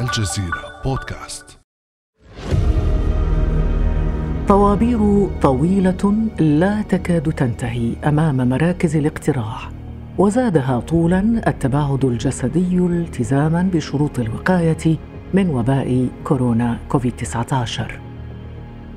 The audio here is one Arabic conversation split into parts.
الجزيرة بودكاست. طوابير طويلة لا تكاد تنتهي أمام مراكز الاقتراع وزادها طولا التباعد الجسدي التزاما بشروط الوقاية من وباء كورونا كوفيد 19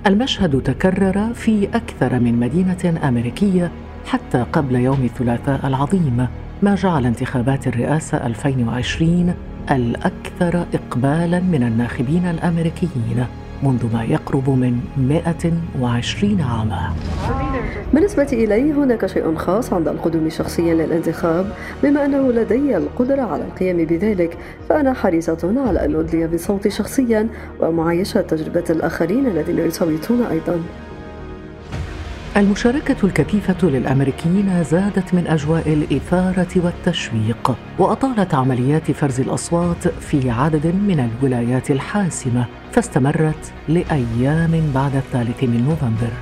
المشهد تكرر في أكثر من مدينة أمريكية حتى قبل يوم الثلاثاء العظيم ما جعل انتخابات الرئاسة 2020 الأكثر إقبالا من الناخبين الأمريكيين منذ ما يقرب من 120 عاما. بالنسبة إلي هناك شيء خاص عند القدوم شخصيا للانتخاب. بما أنه لدي القدرة على القيام بذلك فأنا حريصة على أن أدلي بصوتي شخصيا ومعايشة تجربة الآخرين الذين يصوتون أيضا. المشاركة الكثيفة للأمريكيين زادت من أجواء الإثارة والتشويق وأطالت عمليات فرز الأصوات في عدد من الولايات الحاسمة فاستمرت لأيام بعد الثالث من نوفمبر.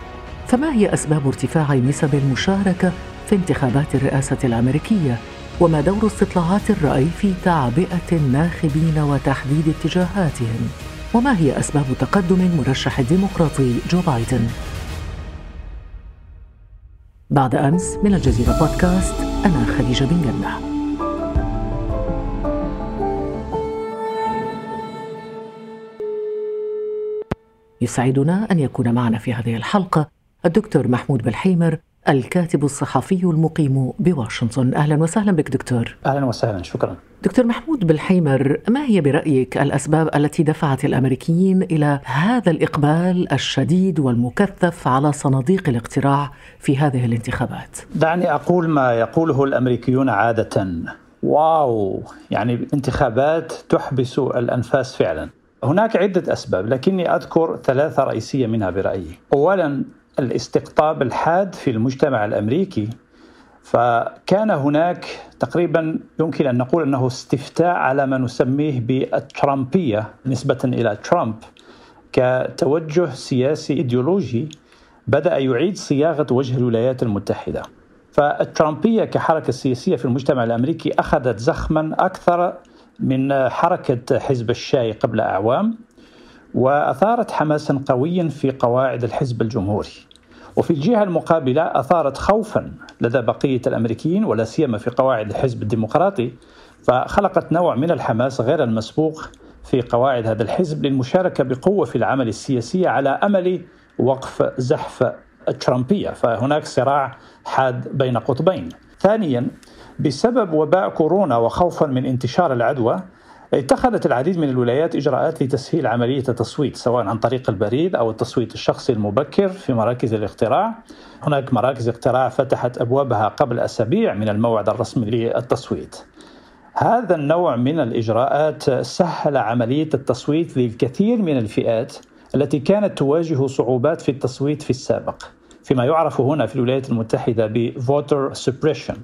فما هي أسباب ارتفاع نسب المشاركة في انتخابات الرئاسة الأمريكية؟ وما دور استطلاعات الرأي في تعبئة الناخبين وتحديد اتجاهاتهم؟ وما هي أسباب تقدم مرشح الديمقراطي جو بايدن؟ بعد أمس من الجزيرة بودكاست أنا خديجة بن جنة. يسعدنا أن يكون معنا في هذه الحلقة الدكتور محمود بالحيمر الكاتب الصحفي المقيم بواشنطن. أهلا وسهلا بك دكتور. أهلا وسهلا شكرا. دكتور محمود بالحيمر ما هي برأيك الأسباب التي دفعت الأمريكيين إلى هذا الإقبال الشديد والمكثف على صناديق الاقتراع في هذه الانتخابات؟ دعني أقول ما يقوله الأمريكيون عادة. واو! يعني انتخابات تحبس الأنفاس فعلا. هناك عدة أسباب لكني أذكر ثلاثة رئيسية منها برأيي. أولا الاستقطاب الحاد في المجتمع الأمريكي فكان هناك تقريبا يمكن أن نقول أنه استفتاء على ما نسميه بالترامبية نسبة إلى ترامب كتوجه سياسي إيديولوجي بدأ يعيد صياغة وجه الولايات المتحدة. فالترامبية كحركة سياسية في المجتمع الأمريكي أخذت زخما أكثر من حركة حزب الشاي قبل أعوام وأثارت حماسا قويا في قواعد الحزب الجمهوري. وفي الجهة المقابلة أثارت خوفا لدى بقية الأمريكيين ولا سيما في قواعد الحزب الديمقراطي فخلقت نوع من الحماس غير المسبوق في قواعد هذا الحزب للمشاركة بقوة في العمل السياسي على أمل وقف زحف الترامبيه فهناك صراع حاد بين قطبين. ثانيا بسبب وباء كورونا وخوفا من انتشار العدوى اتخذت العديد من الولايات إجراءات لتسهيل عملية التصويت سواء عن طريق البريد أو التصويت الشخصي المبكر في مراكز الاقتراع. هناك مراكز اقتراع فتحت أبوابها قبل أسابيع من الموعد الرسمي للتصويت. هذا النوع من الإجراءات سهل عملية التصويت للكثير من الفئات التي كانت تواجه صعوبات في التصويت في السابق. فيما يعرف هنا في الولايات المتحدة بفوتر سبريشن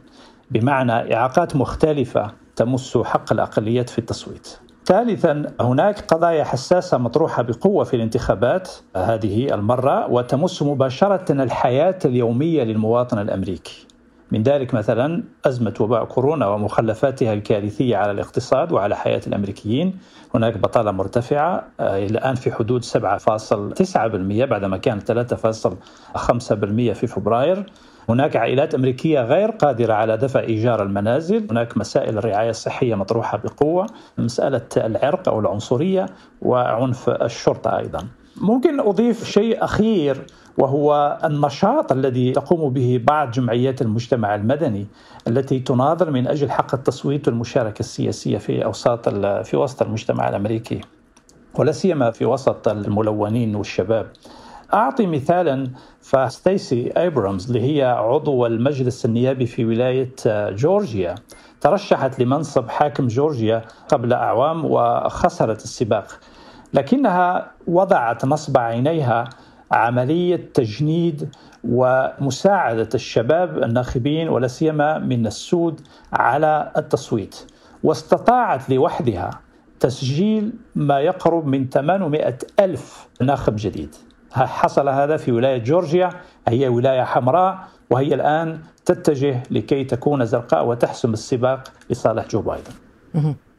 بمعنى إعاقات مختلفة تمس حق الأقليات في التصويت. ثالثا هناك قضايا حساسة مطروحة بقوة في الانتخابات هذه المرة وتمس مباشرة الحياة اليومية للمواطن الأمريكي. من ذلك مثلا أزمة وباء كورونا ومخلفاتها الكارثية على الاقتصاد وعلى حياة الأمريكيين، هناك بطالة مرتفعة الآن في حدود 7.9% بعدما كانت 3.5% في فبراير، هناك عائلات أمريكية غير قادرة على دفع إيجار المنازل. هناك مسائل الرعاية الصحية مطروحة بقوة مسألة العرق أو العنصرية وعنف الشرطة أيضا. ممكن أضيف شيء أخير وهو النشاط الذي تقوم به بعض جمعيات المجتمع المدني التي تناظر من أجل حق التصويت والمشاركة السياسية في أوساط في وسط المجتمع الأمريكي. ولا سيما في وسط الملونين والشباب. أعطي مثالا فستيسي ابرامز اللي هي عضو المجلس النيابي في ولاية جورجيا. ترشحت لمنصب حاكم جورجيا قبل أعوام وخسرت السباق. لكنها وضعت نصب عينيها عملية تجنيد ومساعدة الشباب الناخبين ولا سيما من السود على التصويت. واستطاعت لوحدها تسجيل ما يقرب من 800 ألف ناخب جديد. حصل هذا في ولاية جورجيا. هي ولاية حمراء وهي الآن تتجه لكي تكون زرقاء وتحسم السباق لصالح جو بايدن.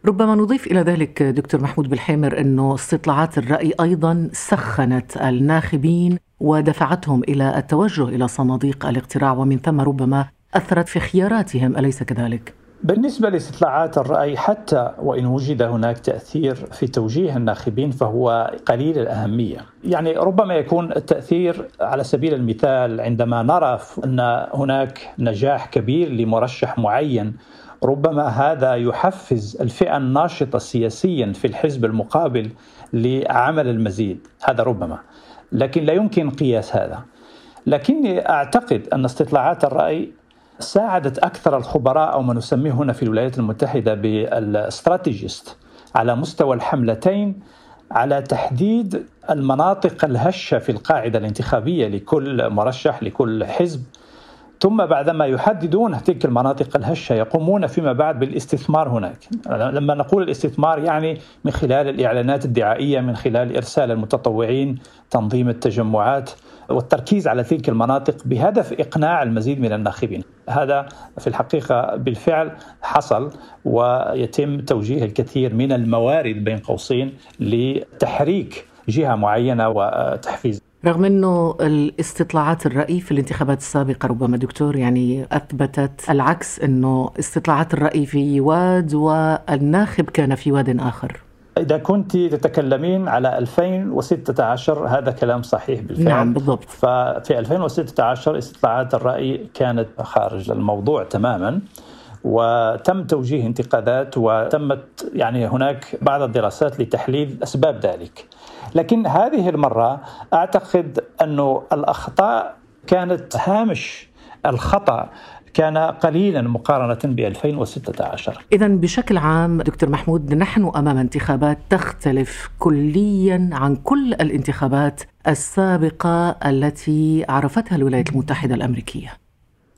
ربما نضيف إلى ذلك دكتور محمود بالحيمر أنه استطلاعات الرأي أيضا سخنت الناخبين ودفعتهم إلى التوجه إلى صناديق الاقتراع ومن ثم ربما أثرت في خياراتهم أليس كذلك؟ بالنسبة لاستطلاعات الرأي حتى وإن وجد هناك تأثير في توجيه الناخبين فهو قليل الأهمية. يعني ربما يكون التأثير على سبيل المثال عندما نرى أن هناك نجاح كبير لمرشح معين ربما هذا يحفز الفئة الناشطة سياسيا في الحزب المقابل لعمل المزيد. هذا ربما. لكن لا يمكن قياس هذا. لكني أعتقد أن استطلاعات الرأي ساعدت أكثر الخبراء أو ما نسميه هنا في الولايات المتحدة بالاستراتيجيست على مستوى الحملتين على تحديد المناطق الهشة في القاعدة الانتخابية لكل مرشح لكل حزب. ثم بعدما يحددون تلك المناطق الهشة يقومون فيما بعد بالاستثمار هناك. لما نقول الاستثمار يعني من خلال الإعلانات الدعائية من خلال إرسال المتطوعين تنظيم التجمعات والتركيز على تلك المناطق بهدف إقناع المزيد من الناخبين. هذا في الحقيقة بالفعل حصل ويتم توجيه الكثير من الموارد بين قوسين لتحريك جهة معينة وتحفيز. رغم إنه الاستطلاعات الرأي في الانتخابات السابقة ربما دكتور يعني أثبتت العكس إنه استطلاعات الرأي في واد والناخب كان في واد آخر. إذا كنت تتكلمين على 2016 هذا كلام صحيح بالفعل. نعم بالضبط. ففي 2016 استطلاعات الرأي كانت خارج الموضوع تماما وتم توجيه انتقادات وتمت يعني هناك بعض الدراسات لتحليل أسباب ذلك. لكن هذه المرة أعتقد أن الأخطاء كانت هامش الخطأ كان قليلا مقارنة ب 2016 إذا بشكل عام دكتور محمود نحن أمام انتخابات تختلف كليا عن كل الانتخابات السابقة التي عرفتها الولايات المتحدة الأمريكية.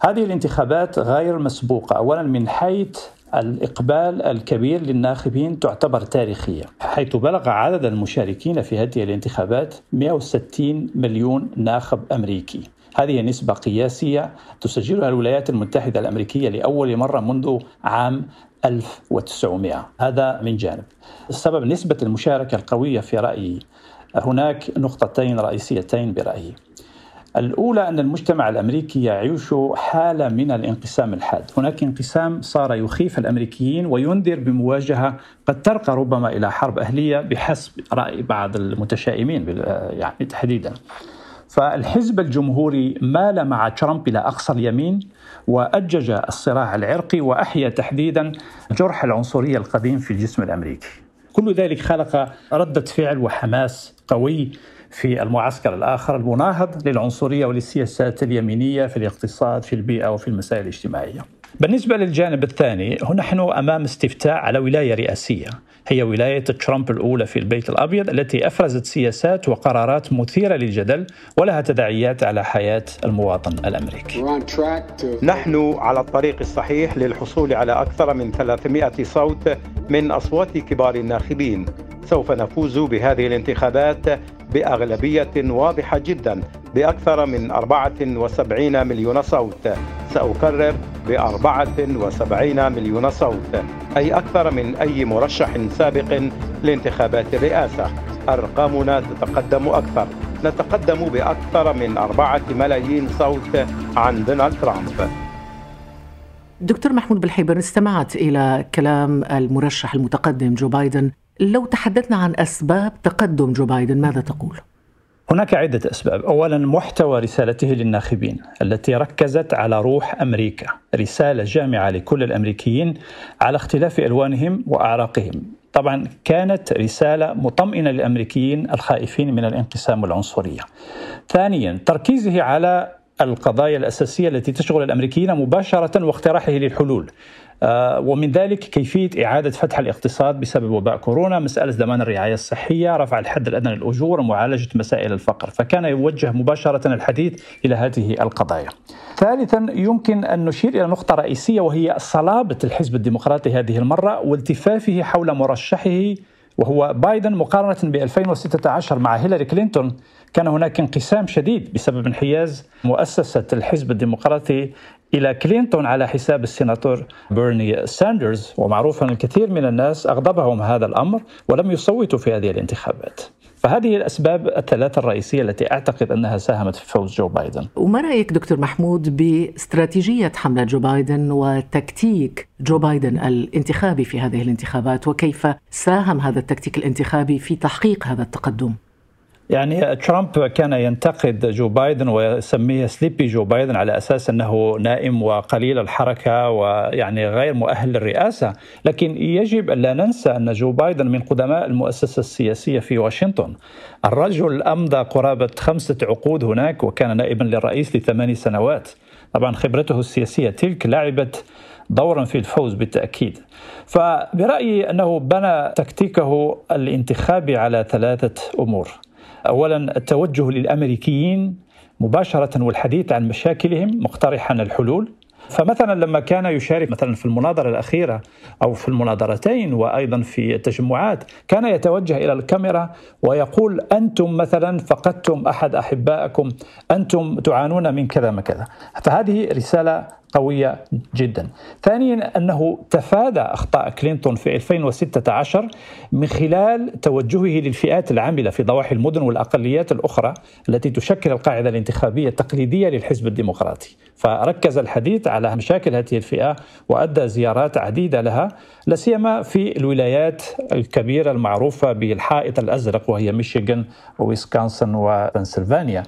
هذه الانتخابات غير مسبوقة أولا من حيث الإقبال الكبير للناخبين تعتبر تاريخية حيث بلغ عدد المشاركين في هذه الانتخابات 160 مليون ناخب أمريكي. هذه نسبة قياسية تسجلها الولايات المتحدة الأمريكية لأول مرة منذ عام 1900 هذا من جانب. السبب نسبة المشاركة القوية في رأيي. هناك نقطتين رئيسيتين برأيي. الأولى أن المجتمع الأمريكي يعيش حالة من الانقسام الحاد. هناك انقسام صار يخيف الأمريكيين وينذر بمواجهة قد ترقى ربما إلى حرب أهلية بحسب رأي بعض المتشائمين يعني تحديدا. فالحزب الجمهوري مال مع ترامب إلى أقصى اليمين وأجج الصراع العرقي وأحيا تحديدا جرح العنصريه القديم في الجسم الأمريكي. كل ذلك خلق ردة فعل وحماس قوي في المعسكر الآخر المناهض للعنصرية وللسياسات اليمينية في الاقتصاد في البيئة وفي المسائل الاجتماعية. بالنسبة للجانب الثاني نحن أمام استفتاء على ولاية رئاسية هي ولاية ترامب الأولى في البيت الأبيض التي أفرزت سياسات وقرارات مثيرة للجدل ولها تداعيات على حياة المواطن الأمريكي. نحن على الطريق الصحيح للحصول على أكثر من 300 صوت من أصوات كبار الناخبين. سوف نفوز بهذه الانتخابات بأغلبية واضحة جدا بأكثر من 74 مليون صوت. سأكرر بأربعة وسبعين مليون صوت أي أكثر من أي مرشح سابق لانتخابات الرئاسة. أرقامنا تتقدم أكثر. نتقدم بأكثر من أربعة ملايين صوت عن دونالد ترامب. دكتور محمود بالحيبر استمعت إلى كلام المرشح المتقدم جو بايدن. لو تحدثنا عن أسباب تقدم جو بايدن ماذا تقول؟ هناك عدة أسباب. أولا محتوى رسالته للناخبين التي ركزت على روح أمريكا رسالة جامعة لكل الأمريكيين على اختلاف ألوانهم وأعراقهم. طبعا كانت رسالة مطمئنة للأمريكيين الخائفين من الانقسام والعنصرية ثانيا تركيزه على القضايا الأساسية التي تشغل الأمريكيين مباشرة واقتراحه للحلول. ومن ذلك كيفية إعادة فتح الاقتصاد بسبب وباء كورونا مسألة ضمان الرعاية الصحية رفع الحد الأدنى للأجور ومعالجة مسائل الفقر. فكان يوجه مباشرة الحديث إلى هذه القضايا. ثالثا يمكن أن نشير إلى نقطة رئيسية وهي صلابة الحزب الديمقراطي هذه المرة والتفافه حول مرشحه وهو بايدن مقارنة ب 2016 مع هيلاري كلينتون. كان هناك انقسام شديد بسبب انحياز مؤسسة الحزب الديمقراطي إلى كلينتون على حساب السيناتور بيرني ساندرز ومعروف ان الكثير من الناس أغضبهم هذا الأمر ولم يصوتوا في هذه الانتخابات. فهذه الأسباب الثلاثة الرئيسية التي أعتقد أنها ساهمت في فوز جو بايدن. وما رأيك دكتور محمود باستراتيجية حملة جو بايدن وتكتيك جو بايدن الانتخابي في هذه الانتخابات وكيف ساهم هذا التكتيك الانتخابي في تحقيق هذا التقدم؟ يعني ترامب كان ينتقد جو بايدن ويسميه Sleepy جو بايدن على أساس أنه نائم وقليل الحركة ويعني غير مؤهل للرئاسة، لكن يجب أن لا ننسى أن جو بايدن من قدماء المؤسسة السياسية في واشنطن. الرجل أمضى قرابة خمسة عقود هناك وكان نائبا للرئيس لثماني سنوات. طبعا خبرته السياسية تلك لعبت دورا في الفوز بالتأكيد. فبرأيي أنه بنى تكتيكه الانتخابي على ثلاثة أمور. اولا التوجه للأمريكيين مباشرة والحديث عن مشاكلهم مقترحا الحلول. فمثلا لما كان يشارك مثلا في المناظرة الأخيرة أو في المناظرتين وأيضا في التجمعات كان يتوجه إلى الكاميرا ويقول أنتم مثلا فقدتم أحد أحبائكم أنتم تعانون من كذا ما كذا. فهذه رسالة قوية جدا. ثانيا أنه تفادى أخطاء كلينتون في 2016 من خلال توجهه للفئات العاملة في ضواحي المدن والأقليات الأخرى التي تشكل القاعدة الانتخابية التقليدية للحزب الديمقراطي. فركز الحديث على مشاكل هذه الفئة وأدى زيارات عديدة لها لا سيما في الولايات الكبيرة المعروفة بالحائط الأزرق وهي ميشيغان وويسكونسن وبنسلفانيا.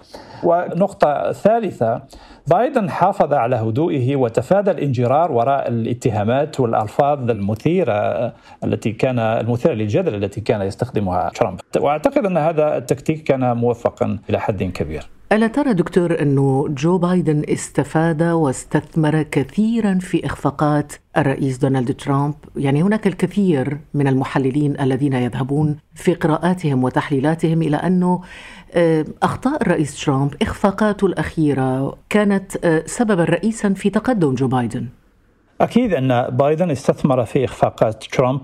ونقطة ثالثة بايدن حافظ على هدوئه وتفادى الانجرار وراء الاتهامات والألفاظ المثيرة التي كان المثيرة للجدل التي كان يستخدمها ترامب. وأعتقد أن هذا التكتيك كان موفقا إلى حد كبير. ألا ترى دكتور أنه جو بايدن استفاد واستثمر كثيرا في إخفاقات الرئيس دونالد ترامب؟ يعني هناك الكثير من المحللين الذين يذهبون في قراءاتهم وتحليلاتهم إلى أنه آه، أخطاء الرئيس ترامب إخفاقاته الأخيرة كانت آه، سببا رئيسا في تقدم جو بايدن. أكيد أن بايدن استثمر في إخفاقات ترامب.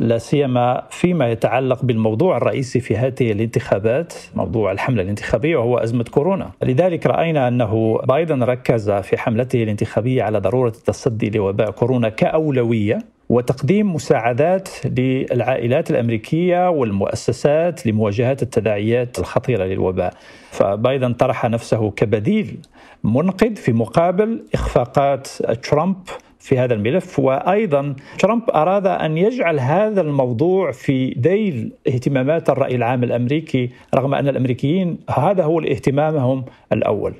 لا سيما فيما يتعلق بالموضوع الرئيسي في هذه الانتخابات موضوع الحملة الانتخابية وهو أزمة كورونا لذلك رأينا أنه بايدن ركز في حملته الانتخابية على ضرورة التصدي لوباء كورونا كأولوية وتقديم مساعدات للعائلات الأمريكية والمؤسسات لمواجهة التداعيات الخطيرة للوباء. فبايدن طرح نفسه كبديل منقذ في مقابل إخفاقات ترامب في هذا الملف وأيضا ترامب أراد أن يجعل هذا الموضوع في ذيل اهتمامات الرأي العام الأمريكي رغم أن الأمريكيين هذا هو اهتمامهم الأول.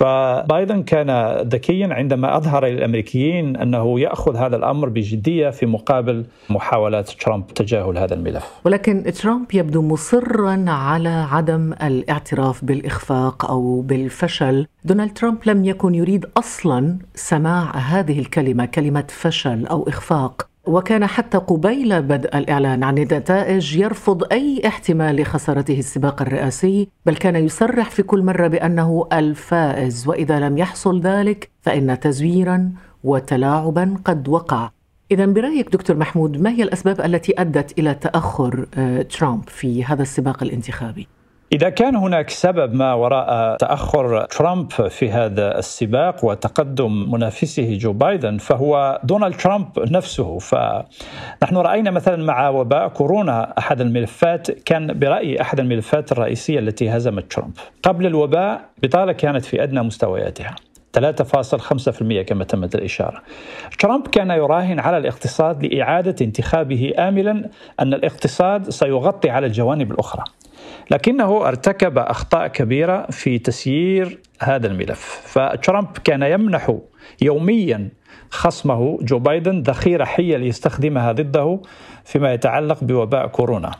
فبايدن كان ذكيا عندما أظهر للامريكيين أنه يأخذ هذا الأمر بجدية في مقابل محاولات ترامب تجاهل هذا الملف. ولكن ترامب يبدو مصرا على عدم الاعتراف بالإخفاق أو بالفشل، دونالد ترامب لم يكن يريد أصلا سماع هذه الكلمة كلمة فشل أو إخفاق وكان حتى قبيل بدء الإعلان عن النتائج يرفض أي احتمال لخسارته السباق الرئاسي بل كان يصرح في كل مرة بأنه الفائز وإذا لم يحصل ذلك فإن تزويرا وتلاعبا قد وقع إذا برأيك دكتور محمود ما هي الأسباب التي أدت إلى تأخر آه، ترامب في هذا السباق الانتخابي؟ إذا كان هناك سبب ما وراء تأخر ترامب في هذا السباق وتقدم منافسه جو بايدن فهو دونالد ترامب نفسه. فنحن رأينا مثلا مع وباء كورونا أحد الملفات كان برأيي أحد الملفات الرئيسية التي هزمت ترامب. قبل الوباء بطالة كانت في أدنى مستوياتها. 3.5% كما تمت الإشارة. ترامب كان يراهن على الاقتصاد لإعادة انتخابه آملا أن الاقتصاد سيغطي على الجوانب الأخرى. لكنه ارتكب أخطاء كبيرة في تسيير هذا الملف. فترامب كان يمنح يوميا خصمه جو بايدن ذخيرة حية ليستخدمها ضده فيما يتعلق بوباء كورونا.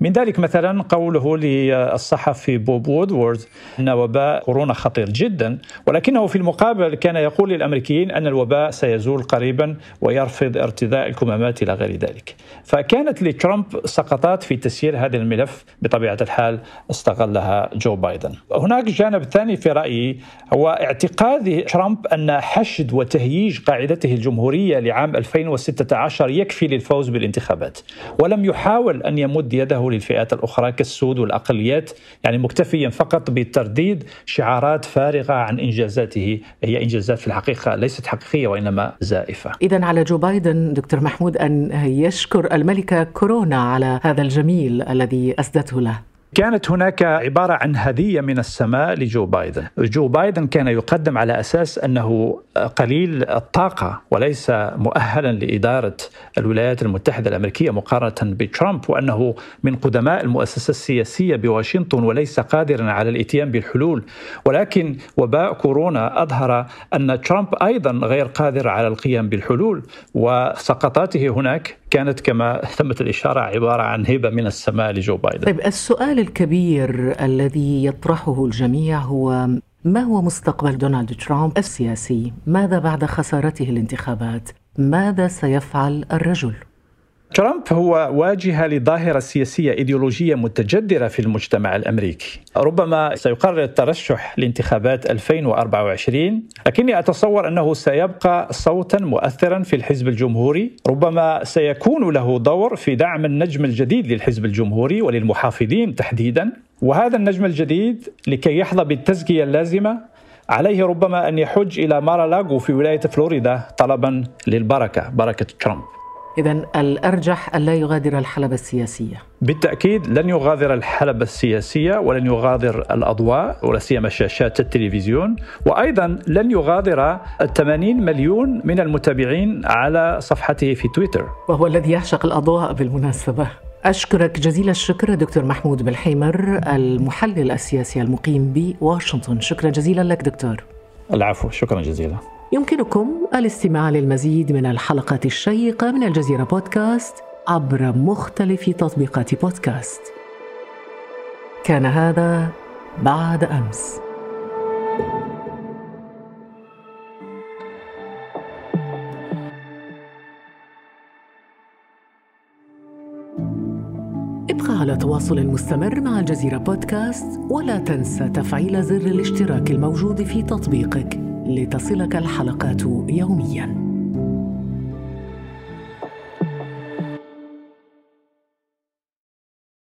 من ذلك مثلا قوله للصحفي بوب وودورد أن وباء كورونا خطير جدا ولكنه في المقابل كان يقول للأمريكيين أن الوباء سيزول قريبا ويرفض ارتداء الكمامات إلى غير ذلك. فكانت لترامب سقطات في تسيير هذا الملف بطبيعة الحال استغلها جو بايدن. هناك جانب ثاني في رأيي هو اعتقاد ترامب أن حشد وتهييج قاعدته الجمهورية لعام 2016 يكفي للفوز بالانتخابات ولم يحاول أن يمد يده تناول الفئات الأخرى كالسود والأقليات يعني مكتفيا فقط بترديد شعارات فارغة عن إنجازاته. هي إنجازات في الحقيقة ليست حقيقية وإنما زائفة. إذا على جو بايدن دكتور محمود أن يشكر الملكة كورونا على هذا الجميل الذي أسدته له. كانت هناك عبارة عن هدية من السماء لجو بايدن. جو بايدن كان يقدم على أساس أنه قليل الطاقة وليس مؤهلا لإدارة الولايات المتحدة الأمريكية مقارنة بترامب وأنه من قدماء المؤسسة السياسية بواشنطن وليس قادرا على الإتيان بالحلول. ولكن وباء كورونا أظهر أن ترامب أيضا غير قادر على القيام بالحلول وسقطاته هناك كانت كما تمت الإشارة عبارة عن هبة من السماء لجو بايدن طيب السؤال الكبير الذي يطرحه الجميع هو ما هو مستقبل دونالد ترامب السياسي؟ ماذا بعد خسارته الانتخابات؟ ماذا سيفعل الرجل؟ ترامب هو واجهة لظاهرة سياسية إيديولوجية متجدرة في المجتمع الأمريكي. ربما سيقرر الترشح لانتخابات 2024 لكني أتصور أنه سيبقى صوتا مؤثرا في الحزب الجمهوري. ربما سيكون له دور في دعم النجم الجديد للحزب الجمهوري وللمحافظين تحديدا. وهذا النجم الجديد لكي يحظى بالتزكية اللازمة عليه ربما أن يحج إلى مارالاغو في ولاية فلوريدا طلبا للبركة بركة ترامب. إذا الأرجح ألا يغادر الحلبة السياسية. بالتأكيد لن يغادر الحلبة السياسية ولن يغادر الأضواء ولا سيما شاشات التلفزيون. وأيضا لن يغادر 80 مليون من المتابعين على صفحته في تويتر. وهو الذي يعشق الأضواء بالمناسبة. أشكرك جزيل الشكر دكتور محمود بالحيمر المحلل السياسي المقيم بواشنطن. شكرا جزيلا لك دكتور. العفو شكرا جزيلا. يمكنكم الاستماع للمزيد من الحلقات الشيقة من الجزيرة بودكاست عبر مختلف تطبيقات بودكاست. كان هذا بعد أمس. ابقى على تواصل مستمر مع الجزيرة بودكاست ولا تنسى تفعيل زر الاشتراك الموجود في تطبيقك لتصلك الحلقات يومياً.